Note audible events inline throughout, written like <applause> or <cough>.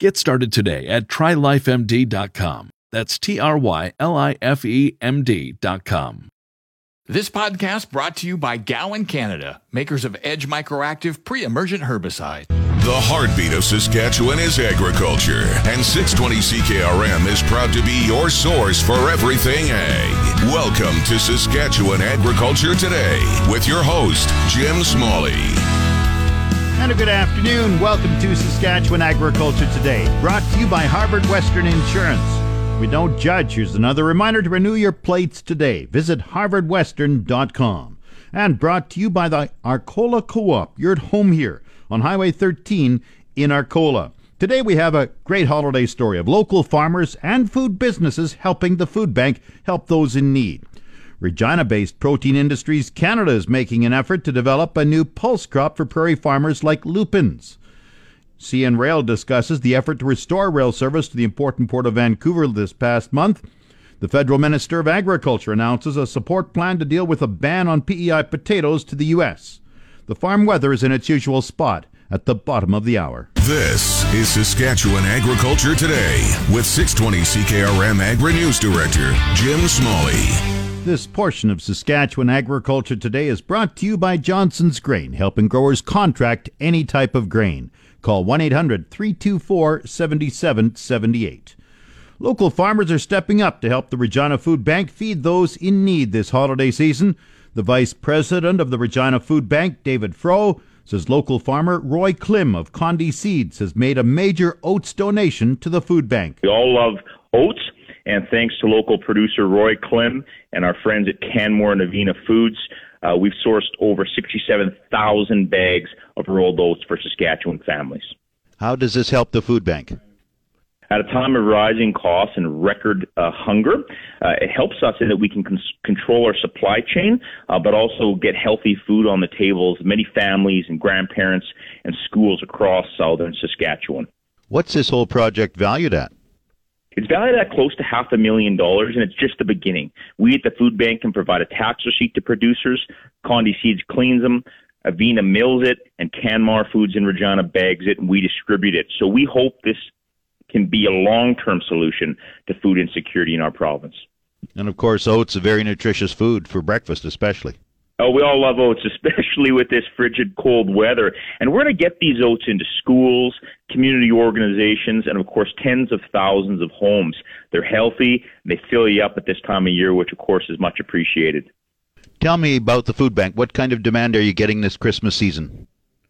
Get started today at trylifemd.com. That's T R Y L I F E M D.com. This podcast brought to you by Gowan Canada, makers of Edge Microactive pre emergent herbicide. The heartbeat of Saskatchewan is agriculture, and 620 CKRM is proud to be your source for everything ag. Welcome to Saskatchewan Agriculture Today with your host, Jim Smalley. And a good afternoon. Welcome to Saskatchewan Agriculture Today, brought to you by Harvard Western Insurance. We don't judge. Here's another reminder to renew your plates today. Visit harvardwestern.com. And brought to you by the Arcola Co-op. You're at home here on Highway 13 in Arcola. Today we have a great holiday story of local farmers and food businesses helping the food bank help those in need. Regina based Protein Industries Canada is making an effort to develop a new pulse crop for prairie farmers like lupins. CN Rail discusses the effort to restore rail service to the important port of Vancouver this past month. The federal minister of agriculture announces a support plan to deal with a ban on PEI potatoes to the U.S. The farm weather is in its usual spot at the bottom of the hour. This is Saskatchewan Agriculture Today with 620 CKRM Agri News Director Jim Smalley. This portion of Saskatchewan Agriculture Today is brought to you by Johnson's Grain, helping growers contract any type of grain. Call 1 800 324 7778. Local farmers are stepping up to help the Regina Food Bank feed those in need this holiday season. The vice president of the Regina Food Bank, David Froh, says local farmer Roy Klim of Condi Seeds has made a major oats donation to the food bank. We all love oats, and thanks to local producer Roy Klim and our friends at Canmar and Avena Foods, uh, we've sourced over 67,000 bags of rolled oats for Saskatchewan families. How does this help the food bank? At a time of rising costs and record uh, hunger, uh, it helps us in that we can cons- control our supply chain, uh, but also get healthy food on the tables of many families and grandparents and schools across southern Saskatchewan. What's this whole project valued at? It's valued at close to half a million dollars, and it's just the beginning. We at the food bank can provide a tax receipt to producers. Condi Seeds cleans them. Avena mills it, and Canmar Foods in Regina bags it, and we distribute it. So we hope this can be a long-term solution to food insecurity in our province. And of course, oats a very nutritious food for breakfast, especially. Oh, we all love oats, <laughs> especially with this frigid cold weather. And we're going to get these oats into schools, community organizations, and of course, tens of thousands of homes. They're healthy, they fill you up at this time of year, which of course is much appreciated. Tell me about the food bank. What kind of demand are you getting this Christmas season?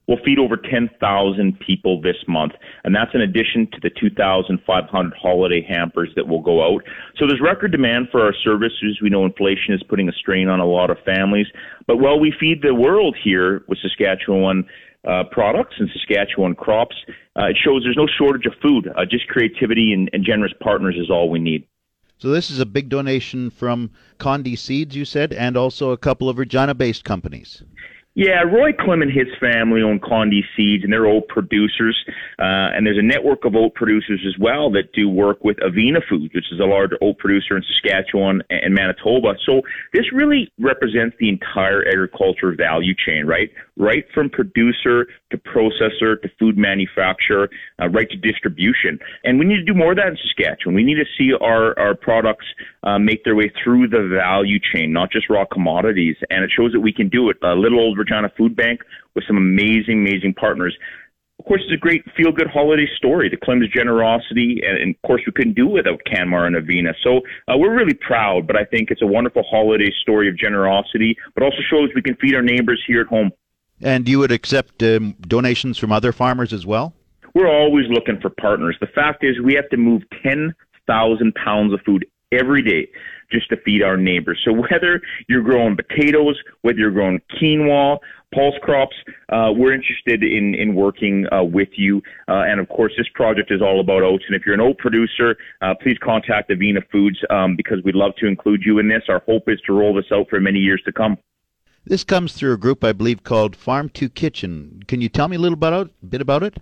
We'll feed over 10,000 people this month, and that's in addition to the 2,500 holiday hampers that will go out. So there's record demand for our services. We know inflation is putting a strain on a lot of families, but while we feed the world here with Saskatchewan uh, products and Saskatchewan crops, uh, it shows there's no shortage of food. Uh, just creativity and, and generous partners is all we need. So this is a big donation from Condi Seeds, you said, and also a couple of Regina-based companies. Yeah, Roy Klim and his family own Condi Seeds, and they're oat producers. Uh, and there's a network of oat producers as well that do work with Avena Foods, which is a large oat producer in Saskatchewan and Manitoba. So this really represents the entire agriculture value chain, right? Right from producer to processor to food manufacturer, uh, right to distribution. And we need to do more of that in Saskatchewan. We need to see our, our products uh, make their way through the value chain, not just raw commodities. And it shows that we can do it. A little old Regina Food Bank with some amazing, amazing partners. Of course, it's a great feel good holiday story. The Klim's generosity, and, and, of course, we couldn't do it without Canmar and Avena. So uh, we're really proud, but I think it's a wonderful holiday story of generosity, but also shows we can feed our neighbors here at home. And you would accept um, donations from other farmers as well? We're always looking for partners. The fact is, we have to move 10,000 pounds of food every day just to feed our neighbors. So whether you're growing potatoes, whether you're growing quinoa, pulse crops, uh, we're interested in, in working uh, with you. Uh, and of course, this project is all about oats. And if you're an oat producer, uh, please contact Avena Foods um, because we'd love to include you in this. Our hope is to roll this out for many years to come. This comes through a group I believe called Farm to Kitchen. Can you tell me a little about, bit about it?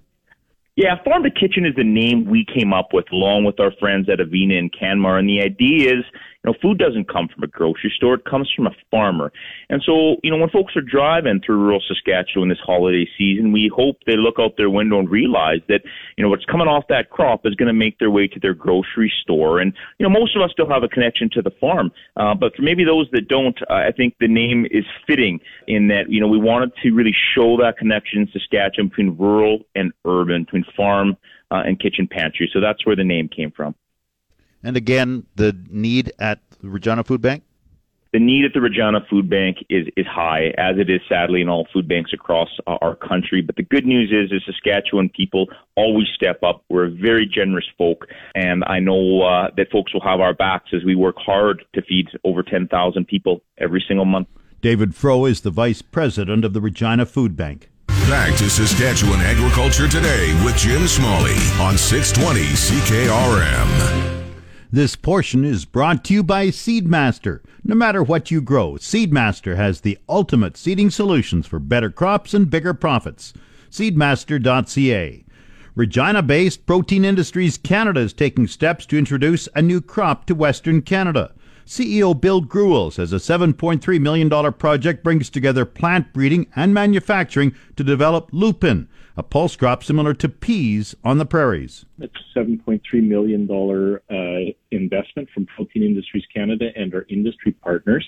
Yeah, Farm to Kitchen is the name we came up with along with our friends at Avena and Canmar. And the idea is know, food doesn't come from a grocery store; it comes from a farmer. And so, you know, when folks are driving through rural Saskatchewan this holiday season, we hope they look out their window and realize that, you know, what's coming off that crop is going to make their way to their grocery store. And you know, most of us still have a connection to the farm, uh, but for maybe those that don't, uh, I think the name is fitting in that, you know, we wanted to really show that connection in Saskatchewan between rural and urban, between farm uh, and kitchen pantry. So that's where the name came from. And again, the need at the Regina Food Bank? The need at the Regina Food Bank is, is high, as it is sadly in all food banks across uh, our country. But the good news is, is Saskatchewan people always step up. We're a very generous folk, and I know uh, that folks will have our backs as we work hard to feed over 10,000 people every single month. David Froh is the vice president of the Regina Food Bank. Back to Saskatchewan Agriculture Today with Jim Smalley on 620 CKRM. This portion is brought to you by Seedmaster. No matter what you grow, Seedmaster has the ultimate seeding solutions for better crops and bigger profits. Seedmaster.ca. Regina based Protein Industries Canada is taking steps to introduce a new crop to Western Canada. CEO Bill Greuel says a $7.3 million project brings together plant breeding and manufacturing to develop lupin, a pulse crop similar to peas on the prairies. It's a $7.3 million uh, investment from Protein Industries Canada and our industry partners,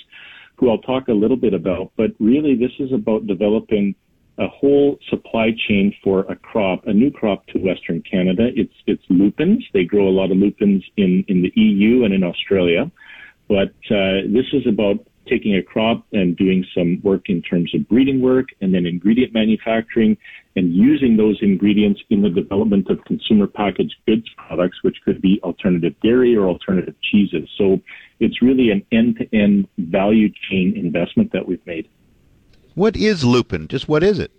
who I'll talk a little bit about. But really, this is about developing a whole supply chain for a crop, a new crop to Western Canada. It's it's lupins. They grow a lot of lupins in in the EU and in Australia, but uh, this is about taking a crop and doing some work in terms of breeding work and then ingredient manufacturing and using those ingredients in the development of consumer packaged goods products, which could be alternative dairy or alternative cheeses. So it's really an end to end value chain investment that we've made. What is lupin? Just what is it?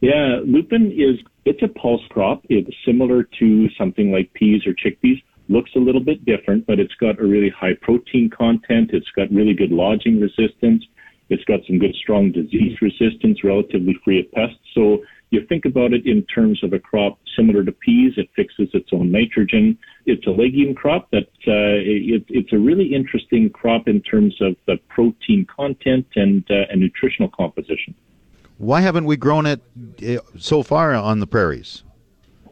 Yeah, lupin is it's a pulse crop. It's similar to something like peas or chickpeas looks a little bit different, but it's got a really high protein content. It's got really good lodging resistance. It's got some good strong disease resistance, relatively free of pests. So you think about it in terms of a crop similar to peas. It fixes its own nitrogen. It's a legume crop that uh, it, it's a really interesting crop in terms of the protein content and, uh, and nutritional composition. Why haven't we grown it uh, so far on the prairies?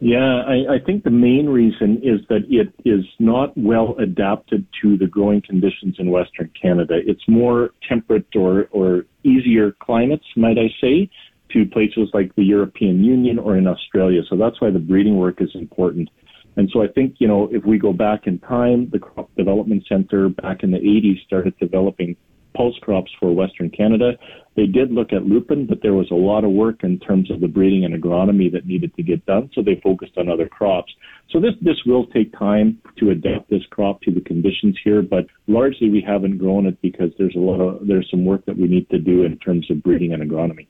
Yeah, I, I think the main reason is that it is not well adapted to the growing conditions in Western Canada. It's more temperate or, or easier climates, might I say, to places like the European Union or in Australia. So that's why the breeding work is important. And so I think, you know, if we go back in time, the Crop Development Center back in the 80s started developing pulse crops for Western Canada. They did look at lupin, but there was a lot of work in terms of the breeding and agronomy that needed to get done, so they focused on other crops. So this this will take time to adapt this crop to the conditions here, but largely we haven't grown it because there's a lot of there's some work that we need to do in terms of breeding and agronomy.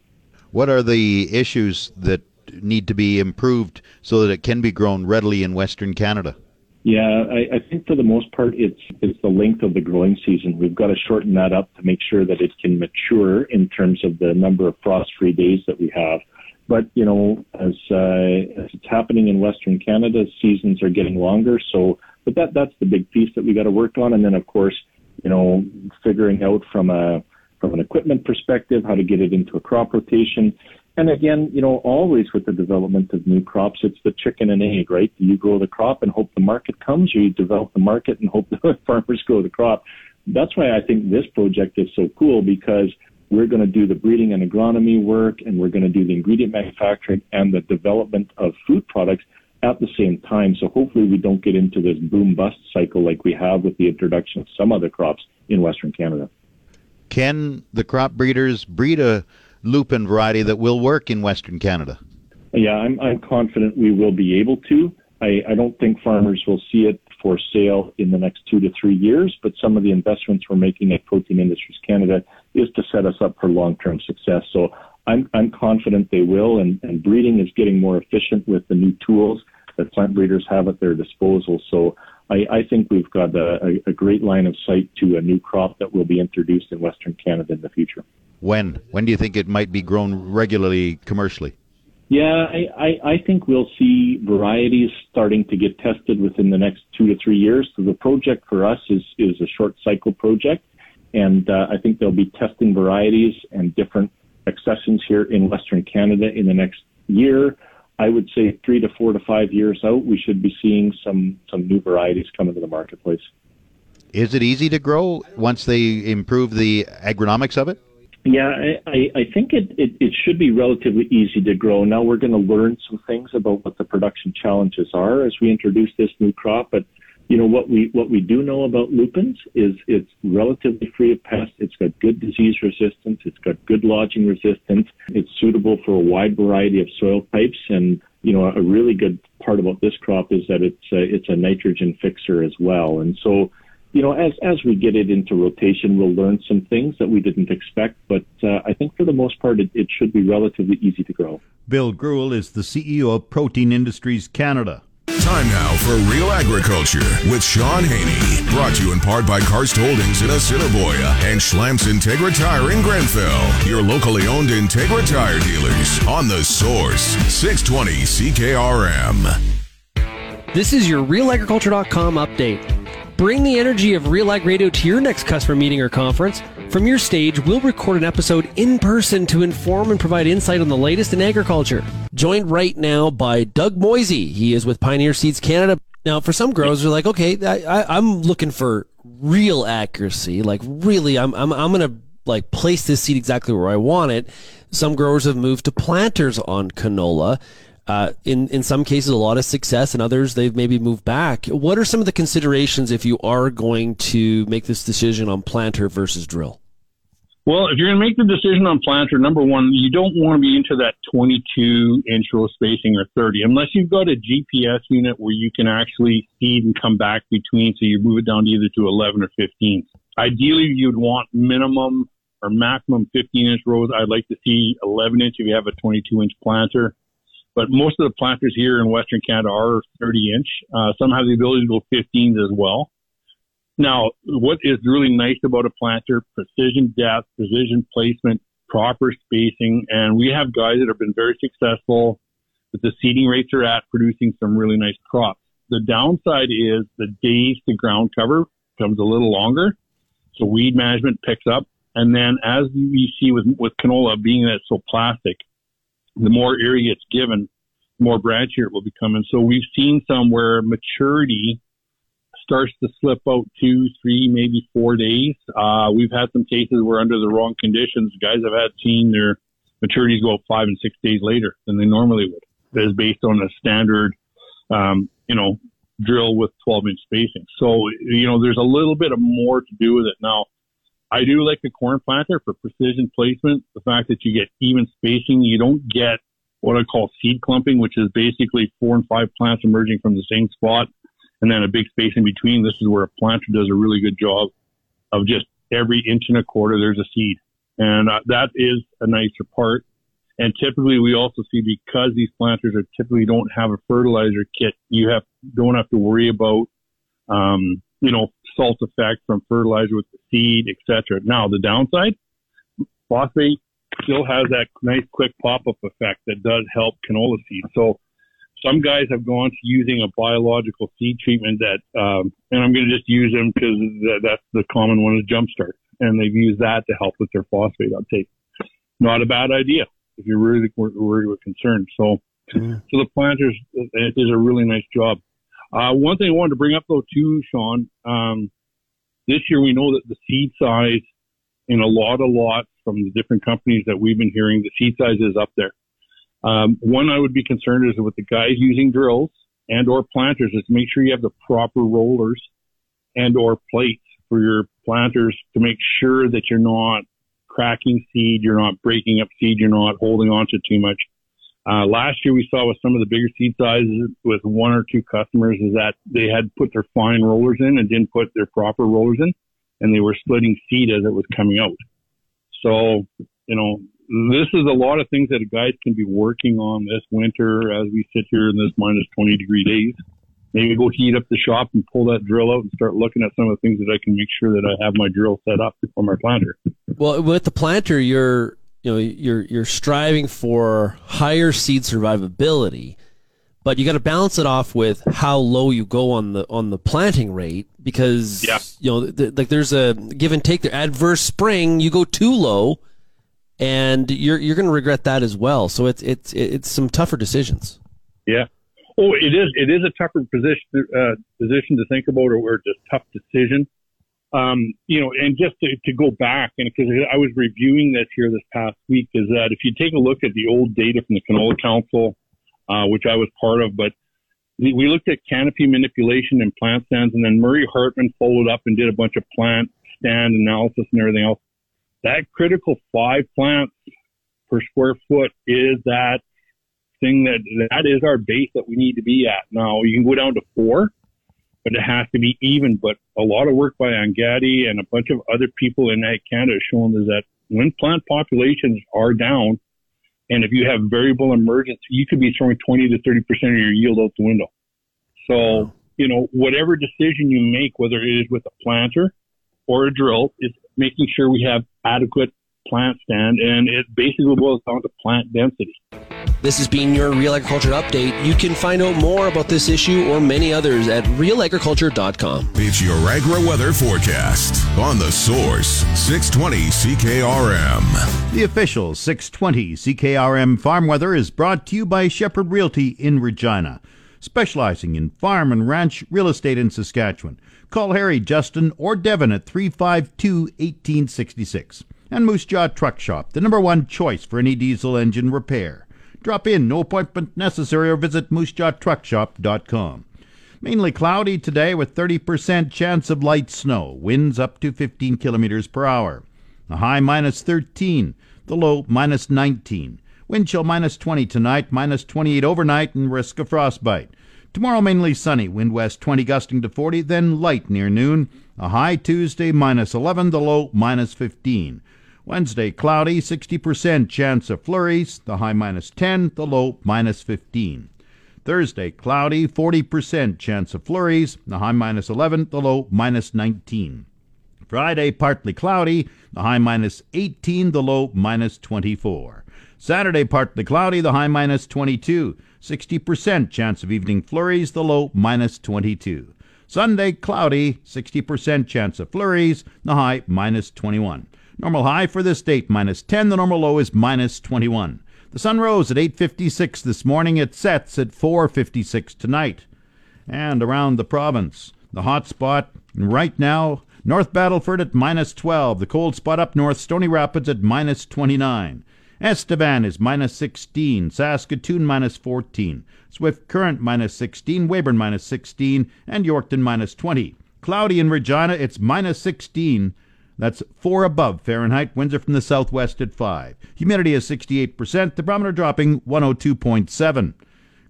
What are the issues that need to be improved so that it can be grown readily in Western Canada? Yeah, I, I think for the most part, it's it's the length of the growing season. We've got to shorten that up to make sure that it can mature in terms of the number of frost-free days that we have. But you know, as uh, as it's happening in Western Canada, seasons are getting longer. So, but that that's the big piece that we got to work on. And then, of course, you know, figuring out from a from an equipment perspective how to get it into a crop rotation and again, you know, always with the development of new crops, it's the chicken and egg, right? You grow the crop and hope the market comes, or you develop the market and hope <laughs> the farmers grow the crop. That's why I think this project is so cool because we're going to do the breeding and agronomy work, and we're going to do the ingredient manufacturing and the development of food products at the same time. So hopefully we don't get into this boom bust cycle like we have with the introduction of some other crops in Western Canada. Can the crop breeders breed a lupin variety that will work in Western Canada? Yeah, I'm, I'm confident we will be able to. I, I don't think farmers will see it for sale in the next two to three years, but some of the investments we're making at Protein Industries Canada is to set us up for long-term success. So I'm, I'm confident they will, and, and breeding is getting more efficient with the new tools that plant breeders have at their disposal. So I, I think we've got a, a, great line of sight to a new crop that will be introduced in Western Canada in the future. When? When do you think it might be grown regularly commercially? Yeah, I, I, I think we'll see varieties starting to get tested within the next two to three years. So the project for us is, is a short cycle project. And uh, I think they'll be testing varieties and different accessions here in Western Canada in the next year. I would say three to four to five years out, we should be seeing some some new varieties come into the marketplace. Is it easy to grow once they improve the agronomics of it? Yeah, I, I think it, it, it should be relatively easy to grow. Now we're going to learn some things about what the production challenges are as we introduce this new crop. But you know what we what we do know about lupins is it's relatively free of pests. It's got good disease resistance. It's got good lodging resistance. It's suitable for a wide variety of soil types. And you know a really good part about this crop is that it's a, it's a nitrogen fixer as well. And so you know, as as we get it into rotation, we'll learn some things that we didn't expect. But uh, I think for the most part, it, it should be relatively easy to grow. Bill Greuel is the CEO of Protein Industries Canada. Time now for Real Agriculture with Shaun Haney. Brought to you in part by Karst Holdings in Assiniboia and Schlamps Integra Tire in Grenfell. Your locally owned Integra Tire dealers on the source 620 CKRM. This is your RealAgriculture.com update. Bring the energy of Real Ag Radio to your next customer meeting or conference. From your stage, we'll record an episode in person to inform and provide insight on the latest in agriculture. Joined right now by Doug Moisey. He is with Pioneer Seeds Canada. Now, for some growers, they're like, okay, I, am looking for real accuracy. Like, really, I'm, I'm, I'm going to like place this seed exactly where I want it. Some growers have moved to planters on canola. Uh, in in some cases, a lot of success, and others they've maybe moved back. What are some of the considerations if you are going to make this decision on planter versus drill? Well, if you're going to make the decision on planter, number one, you don't want to be into that 22 inch row spacing or 30, unless you've got a GPS unit where you can actually seed and come back between, so you move it down to either to 11 or 15. Ideally, you'd want minimum or maximum 15 inch rows. I'd like to see 11 inch if you have a 22 inch planter. But most of the planters here in Western Canada are 30 inch. Uh, some have the ability to go 15s as well. Now, what is really nice about a planter, precision depth, precision placement, proper spacing, and we have guys that have been very successful with the seeding rates are at producing some really nice crops. The downside is the days to ground cover becomes a little longer. So weed management picks up. And then as you see with, with canola being that it's so plastic, the more area it's given, the more branchier it will become. And so we've seen some where maturity starts to slip out two, three, maybe four days. Uh, we've had some cases where under the wrong conditions, guys have had seen their maturities go up five and six days later than they normally would. That is based on a standard, um, you know, drill with 12 inch spacing. So, you know, there's a little bit of more to do with it. Now, I do like the corn planter for precision placement. The fact that you get even spacing, you don't get what I call seed clumping, which is basically four and five plants emerging from the same spot and then a big space in between. This is where a planter does a really good job of just every inch and a quarter, there's a seed. And uh, that is a nicer part. And typically we also see because these planters are typically don't have a fertilizer kit, you have, don't have to worry about, um, you know, salt effect from fertilizer with the seed, etc. Now, the downside, phosphate still has that nice quick pop-up effect that does help canola seed. So some guys have gone to using a biological seed treatment that, um, and I'm going to just use them because that's the common one is Jumpstart, and they've used that to help with their phosphate uptake. Not a bad idea if you're really worried or concerned. So, mm. so the planters it is a really nice job. Uh, one thing I wanted to bring up though too, Shaun, um, this year we know that the seed size in a lot of lots from the different companies that we've been hearing, the seed size is up there. Um, one I would be concerned is with the guys using drills and or planters is make sure you have the proper rollers and or plates for your planters to make sure that you're not cracking seed, you're not breaking up seed, you're not holding on to too much. Uh, last year we saw with some of the bigger seed sizes with one or two customers is that they had put their fine rollers in and didn't put their proper rollers in and they were splitting seed as it was coming out. So, you know, this is a lot of things that guys can be working on this winter as we sit here in this minus 20 degree days. Maybe go heat up the shop and pull that drill out and start looking at some of the things that I can make sure that I have my drill set up for my planter. Well, with the planter, you're you know you're you're striving for higher seed survivability, but you got to balance it off with how low you go on the on the planting rate because yeah. you know the, like there's a give and take. there adverse spring, you go too low, and you're you're going to regret that as well. So it's it's it's some tougher decisions. Yeah. Oh, it is. It is a tougher position uh, position to think about, or, or just tough decision. Um, you know, and just to, to go back, and because I was reviewing this here this past week, is that if you take a look at the old data from the Canola Council, uh, which I was part of, but we looked at canopy manipulation and plant stands, and then Murray Hartman followed up and did a bunch of plant stand analysis and everything else. That critical five plants per square foot is that thing that that is our base that we need to be at. Now you can go down to four, but it has to be even. But a lot of work by Angadi and a bunch of other people in Canada shown is that when plant populations are down, and if you have variable emergence, you could be throwing 20 to 30% of your yield out the window. So, you know, whatever decision you make, whether it is with a planter or a drill, is making sure we have adequate plant stand. And it basically boils down to plant density. This has been your Real Agriculture Update. You can find out more about this issue or many others at realagriculture.com. It's your agri weather forecast on the source 620 CKRM. The official 620 CKRM farm weather is brought to you by Shepherd Realty in Regina, specializing in farm and ranch real estate in Saskatchewan. Call Harry, Justin, or Devin at 352 1866. And Moose Jaw Truck Shop, the number one choice for any diesel engine repair. Drop in, no appointment necessary, or visit moosejawtruckshop.com. Mainly cloudy today with 30% chance of light snow. Winds up to 15 kilometers per hour. The high minus 13, the low minus 19. Wind chill minus 20 tonight, minus 28 overnight, and risk of frostbite. Tomorrow mainly sunny, wind west 20 gusting to 40, then light near noon. A high Tuesday minus 11, the low minus 15. Wednesday, cloudy, 60% chance of flurries, the high minus 10, the low minus 15. Thursday, cloudy, 40% chance of flurries, the high minus 11, the low minus 19. Friday, partly cloudy, the high minus 18, the low minus 24. Saturday, partly cloudy, the high minus 22. 60% chance of evening flurries, the low minus 22. Sunday, cloudy, 60% chance of flurries, the high minus 21. Normal high for this date minus 10. The normal low is minus 21. The sun rose at 8:56 this morning. It sets at 4:56 tonight. And around the province, the hot spot right now, North Battleford at minus 12. The cold spot up north, Stony Rapids at minus 29. Estevan is minus 16. Saskatoon minus 14. Swift Current minus 16. Weyburn minus 16. And Yorkton minus 20. Cloudy in Regina, it's minus 16. That's 4 above Fahrenheit. Winds are from the southwest at 5. Humidity is 68%. The barometer dropping 102.7.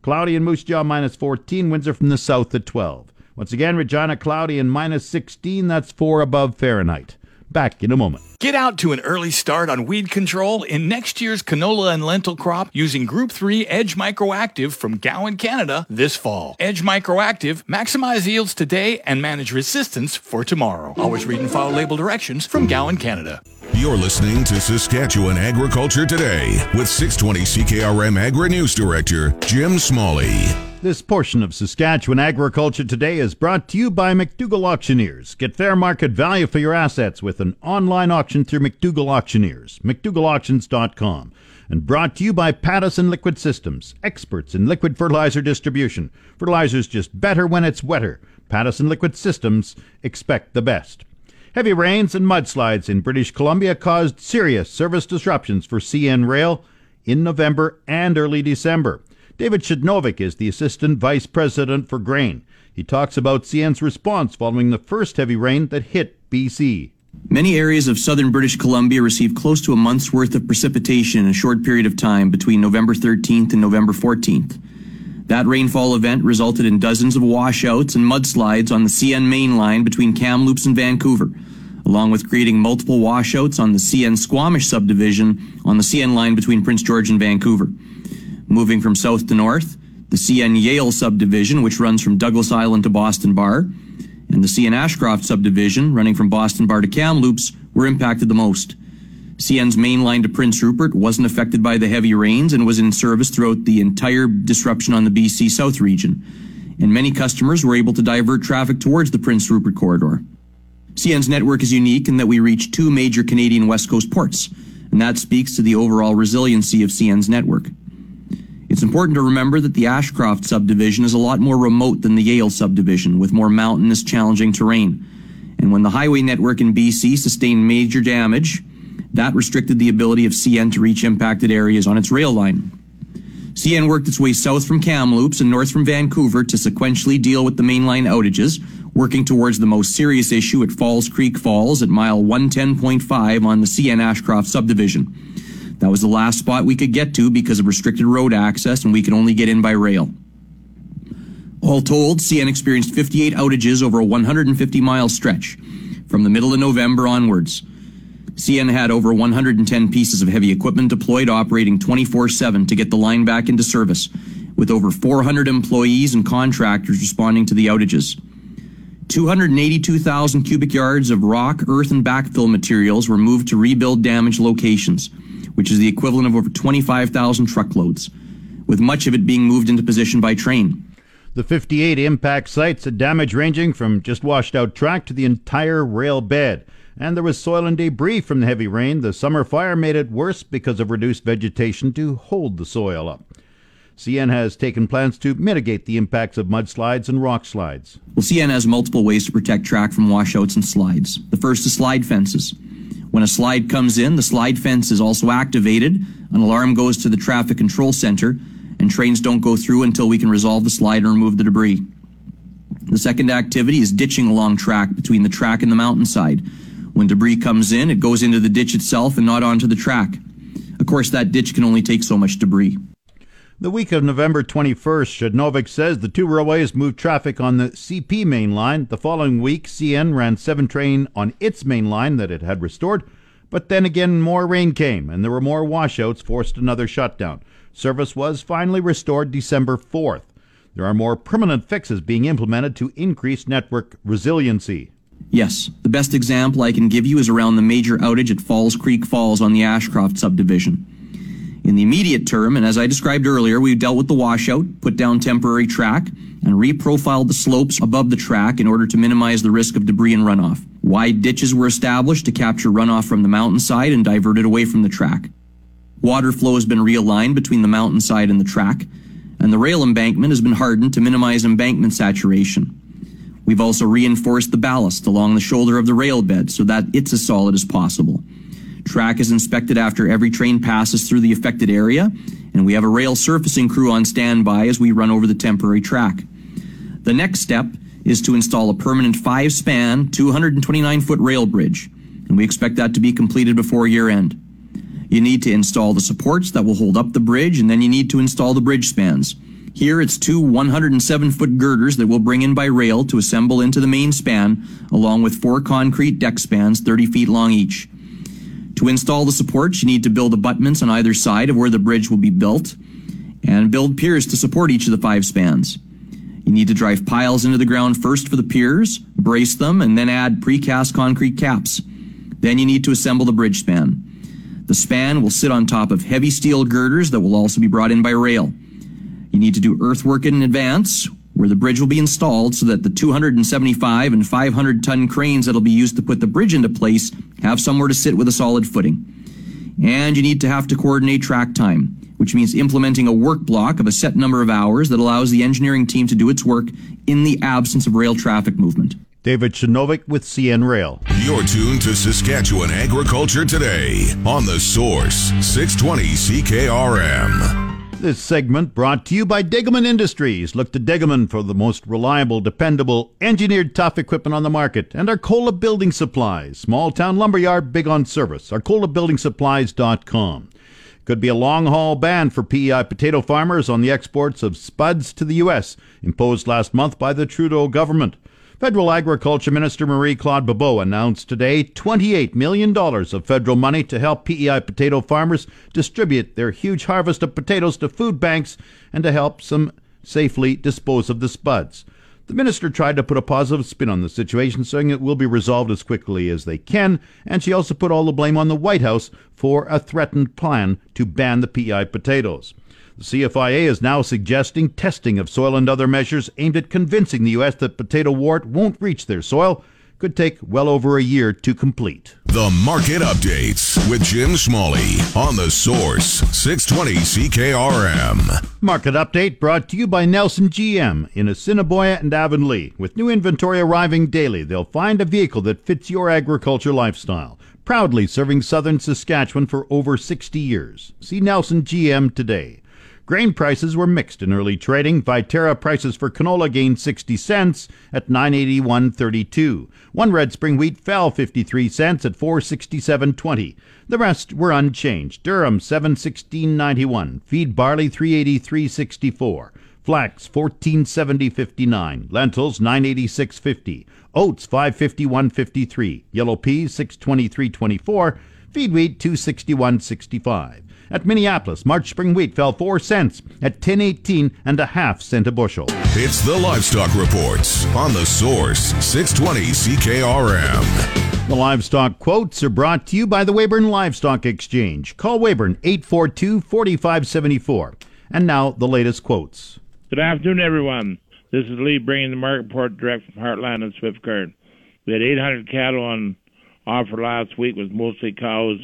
Cloudy in Moose Jaw minus 14. Winds are from the south at 12. Once again, Regina cloudy and minus 16. That's 4 above Fahrenheit. Back in a moment. Get out to an early start on weed control in next year's canola and lentil crop using Group 3 Edge Microactive from Gowan, Canada this fall. Edge Microactive, maximize yields today and manage resistance for tomorrow. Always read and follow label directions from Gowan, Canada. You're listening to Saskatchewan Agriculture Today with 620 CKRM Agri News Director Jim Smalley. This portion of Saskatchewan Agriculture Today is brought to you by McDougall Auctioneers. Get fair market value for your assets with an online auction through McDougall Auctioneers, McDougallAuctions.com. And brought to you by Pattison Liquid Systems, experts in liquid fertilizer distribution. Fertilizer's just better when it's wetter. Pattison Liquid Systems, expect the best. Heavy rains and mudslides in British Columbia caused serious service disruptions for CN Rail in November and early December. David Przednowek is the Assistant Vice President for Grain. He talks about CN's response following the first heavy rain that hit BC. Many areas of southern British Columbia received close to a month's worth of precipitation in a short period of time between November 13th and November 14th. That rainfall event resulted in dozens of washouts and mudslides on the CN main line between Kamloops and Vancouver, along with creating multiple washouts on the CN Squamish subdivision on the CN line between Prince George and Vancouver. Moving from south to north, the CN Yale subdivision, which runs from Douglas Island to Boston Bar, and the CN Ashcroft subdivision, running from Boston Bar to Kamloops, were impacted the most. CN's main line to Prince Rupert wasn't affected by the heavy rains and was in service throughout the entire disruption on the BC South region, and many customers were able to divert traffic towards the Prince Rupert corridor. CN's network is unique in that we reach two major Canadian West Coast ports, and that speaks to the overall resiliency of CN's network. It's important to remember that the Ashcroft subdivision is a lot more remote than the Yale subdivision, with more mountainous, challenging terrain. And when the highway network in BC sustained major damage, that restricted the ability of CN to reach impacted areas on its rail line. CN worked its way south from Kamloops and north from Vancouver to sequentially deal with the mainline outages, working towards the most serious issue at Falls Creek Falls at mile 110.5 on the CN Ashcroft subdivision. That was the last spot we could get to because of restricted road access and we could only get in by rail. All told, CN experienced 58 outages over a 150 mile stretch from the middle of November onwards. CN had over 110 pieces of heavy equipment deployed operating 24 7 to get the line back into service, with over 400 employees and contractors responding to the outages. 282,000 cubic yards of rock, earth, and backfill materials were moved to rebuild damaged locations which is the equivalent of over 25,000 truckloads, with much of it being moved into position by train. The 58 impact sites had damage ranging from just washed out track to the entire rail bed. And there was soil and debris from the heavy rain. The summer fire made it worse because of reduced vegetation to hold the soil up. CN has taken plans to mitigate the impacts of mudslides and rock slides. Well, CN has multiple ways to protect track from washouts and slides. The first is slide fences. When a slide comes in, the slide fence is also activated. An alarm goes to the traffic control center, and trains don't go through until we can resolve the slide and remove the debris. The second activity is ditching along track between the track and the mountainside. When debris comes in, it goes into the ditch itself and not onto the track. Of course, that ditch can only take so much debris. The week of November 21st, Przednowek says the two railways moved traffic on the CP main line. The following week, CN ran seven train on its main line that it had restored, but then again more rain came and there were more washouts forced another shutdown. Service was finally restored December 4th. There are more permanent fixes being implemented to increase network resiliency. Yes, the best example I can give you is around the major outage at Falls Creek Falls on the Ashcroft subdivision. In the immediate term, and as I described earlier, we dealt with the washout, put down temporary track, and reprofiled the slopes above the track in order to minimize the risk of debris and runoff. Wide ditches were established to capture runoff from the mountainside and divert it away from the track. Water flow has been realigned between the mountainside and the track, and the rail embankment has been hardened to minimize embankment saturation. We've also reinforced the ballast along the shoulder of the rail bed so that it's as solid as possible. Track is inspected after every train passes through the affected area, and we have a rail surfacing crew on standby as we run over the temporary track. The next step is to install a permanent five span, 229 foot rail bridge, and we expect that to be completed before year end. You need to install the supports that will hold up the bridge, and then you need to install the bridge spans. Here it's two 107 foot girders that we'll bring in by rail to assemble into the main span, along with four concrete deck spans 30 feet long each. To install the supports, you need to build abutments on either side of where the bridge will be built and build piers to support each of the five spans. You need to drive piles into the ground first for the piers, brace them, and then add precast concrete caps. Then you need to assemble the bridge span. The span will sit on top of heavy steel girders that will also be brought in by rail. You need to do earthwork in advance, where the bridge will be installed so that the 275 and 500 ton cranes that'll be used to put the bridge into place have somewhere to sit with a solid footing. And you need to have to coordinate track time, which means implementing a work block of a set number of hours that allows the engineering team to do its work in the absence of rail traffic movement. David Przednowek with CN Rail. You're tuned to Saskatchewan Agriculture Today on the Source 620 CKRM. This segment brought to you by Degelman Industries. Look to Degelman for the most reliable, dependable, engineered tough equipment on the market. And Arcola Building Supplies, small town lumberyard, big on service. ArcolaBuildingSupplies.com. Could be a long haul ban for PEI potato farmers on the exports of spuds to the U.S., imposed last month by the Trudeau government. Federal Agriculture Minister Marie Claude Bibeau announced today $28 million of federal money to help PEI potato farmers distribute their huge harvest of potatoes to food banks and to help some safely dispose of the spuds. The minister tried to put a positive spin on the situation, saying it will be resolved as quickly as they can, and she also put all the blame on the White House for a threatened plan to ban the PEI potatoes. The CFIA is now suggesting testing of soil and other measures aimed at convincing the U.S. that potato wart won't reach their soil. Could take well over a year to complete. The Market Updates with Jim Smalley on the Source 620 CKRM. Market Update brought to you by Nelson GM in Assiniboia and Avonlea. With new inventory arriving daily, they'll find a vehicle that fits your agriculture lifestyle. Proudly serving southern Saskatchewan for over 60 years. See Nelson GM today. Grain prices were mixed in early trading. Viterra prices for canola gained 60 cents at 981.32. One red spring wheat fell 53 cents at 467.20. The rest were unchanged. Durum 716.91. Feed barley 383.64. Flax 1470.59. Lentils 986.50. Oats 551.53. Yellow peas 623.24. Feed wheat 261.65. At Minneapolis, March spring wheat fell 4 cents at 10.18 and a half cent a bushel. It's the Livestock Reports on the Source 620 CKRM. The livestock quotes are brought to you by the Weyburn Livestock Exchange. Call Weyburn 842 4574. And now the latest quotes. Good afternoon, everyone. This is Lee bringing the market report direct from Heartland and Swift Current. We had 800 cattle on offer last week with mostly cows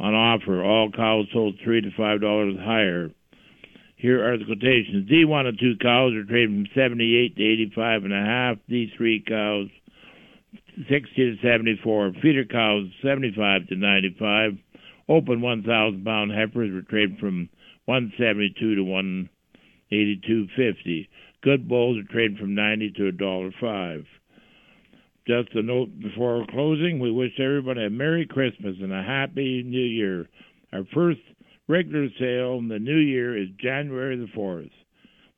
on offer. All cows sold three to five dollars higher. Here are the quotations. D one and two cows are trading from seventy eight to eighty five and a half. D three cows sixty to seventy four. Feeder cows seventy five to ninety five. Open one thousand pound heifers were trading from one seventy two to one eighty two fifty. Good bulls are trading from ninety to a dollar five. Just a note before closing, we wish everybody a Merry Christmas and a Happy New Year. Our first regular sale in the new year is January the 4th.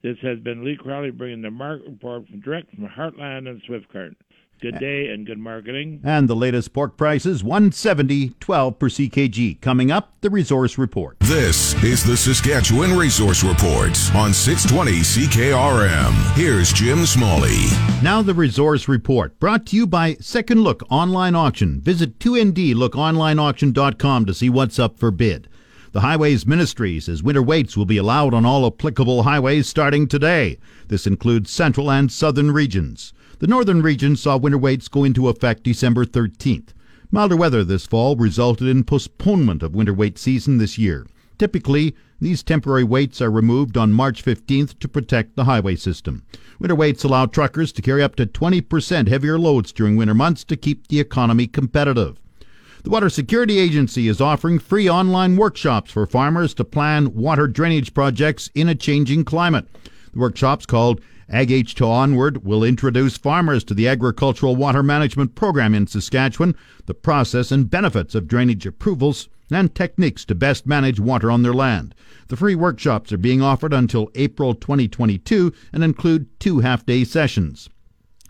This has been Lee Crowley bringing the market report from direct from Heartland and Swift Current. Good day and good marketing. And the latest pork prices 170 12 per CKG. Coming up, the resource report. This is the Saskatchewan Resource Report on 620 CKRM. Here's Jim Smalley. Now the resource report brought to you by Second Look Online Auction. Visit 2ndlookonlineauction.com to see what's up for bid. The Highways Ministry says winter weights will be allowed on all applicable highways starting today. This includes central and southern regions. The northern region saw winter weights go into effect December 13th. Milder weather this fall resulted in postponement of winter weight season this year. Typically, these temporary weights are removed on March 15th to protect the highway system. Winter weights allow truckers to carry up to 20% heavier loads during winter months to keep the economy competitive. The Water Security Agency is offering free online workshops for farmers to plan water drainage projects in a changing climate. The workshops called Ag H2 Onward will introduce farmers to the Agricultural Water Management Program in Saskatchewan, the process and benefits of drainage approvals, and techniques to best manage water on their land. The free workshops are being offered until April 2022 and include two half day sessions.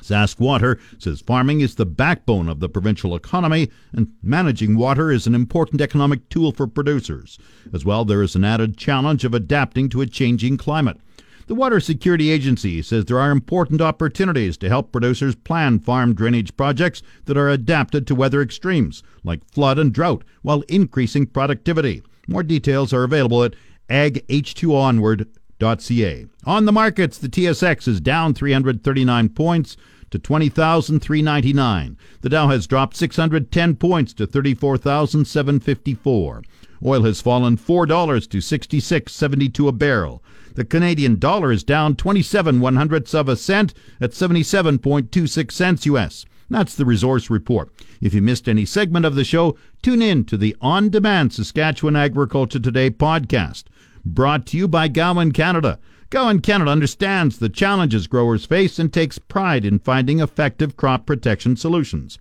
Sask Water says farming is the backbone of the provincial economy, and managing water is an important economic tool for producers. As well, there is an added challenge of adapting to a changing climate. The Water Security Agency says there are important opportunities to help producers plan farm drainage projects that are adapted to weather extremes, like flood and drought, while increasing productivity. More details are available at ag-h2onward.ca. On the markets, the TSX is down 339 points to 20,399. The Dow has dropped 610 points to 34,754. Oil has fallen $4 to 66.72 a barrel. The Canadian dollar is down 27 one hundredths of a cent at 77.26 cents US. That's the Resource Report. If you missed any segment of the show, tune in to the on demand Saskatchewan Agriculture Today podcast, brought to you by Gowan Canada. Gowan Canada understands the challenges growers face and takes pride in finding effective crop protection solutions.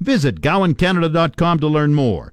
Visit gowancanada.com to learn more.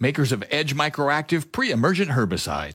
makers of Edge Microactive pre-emergent herbicide.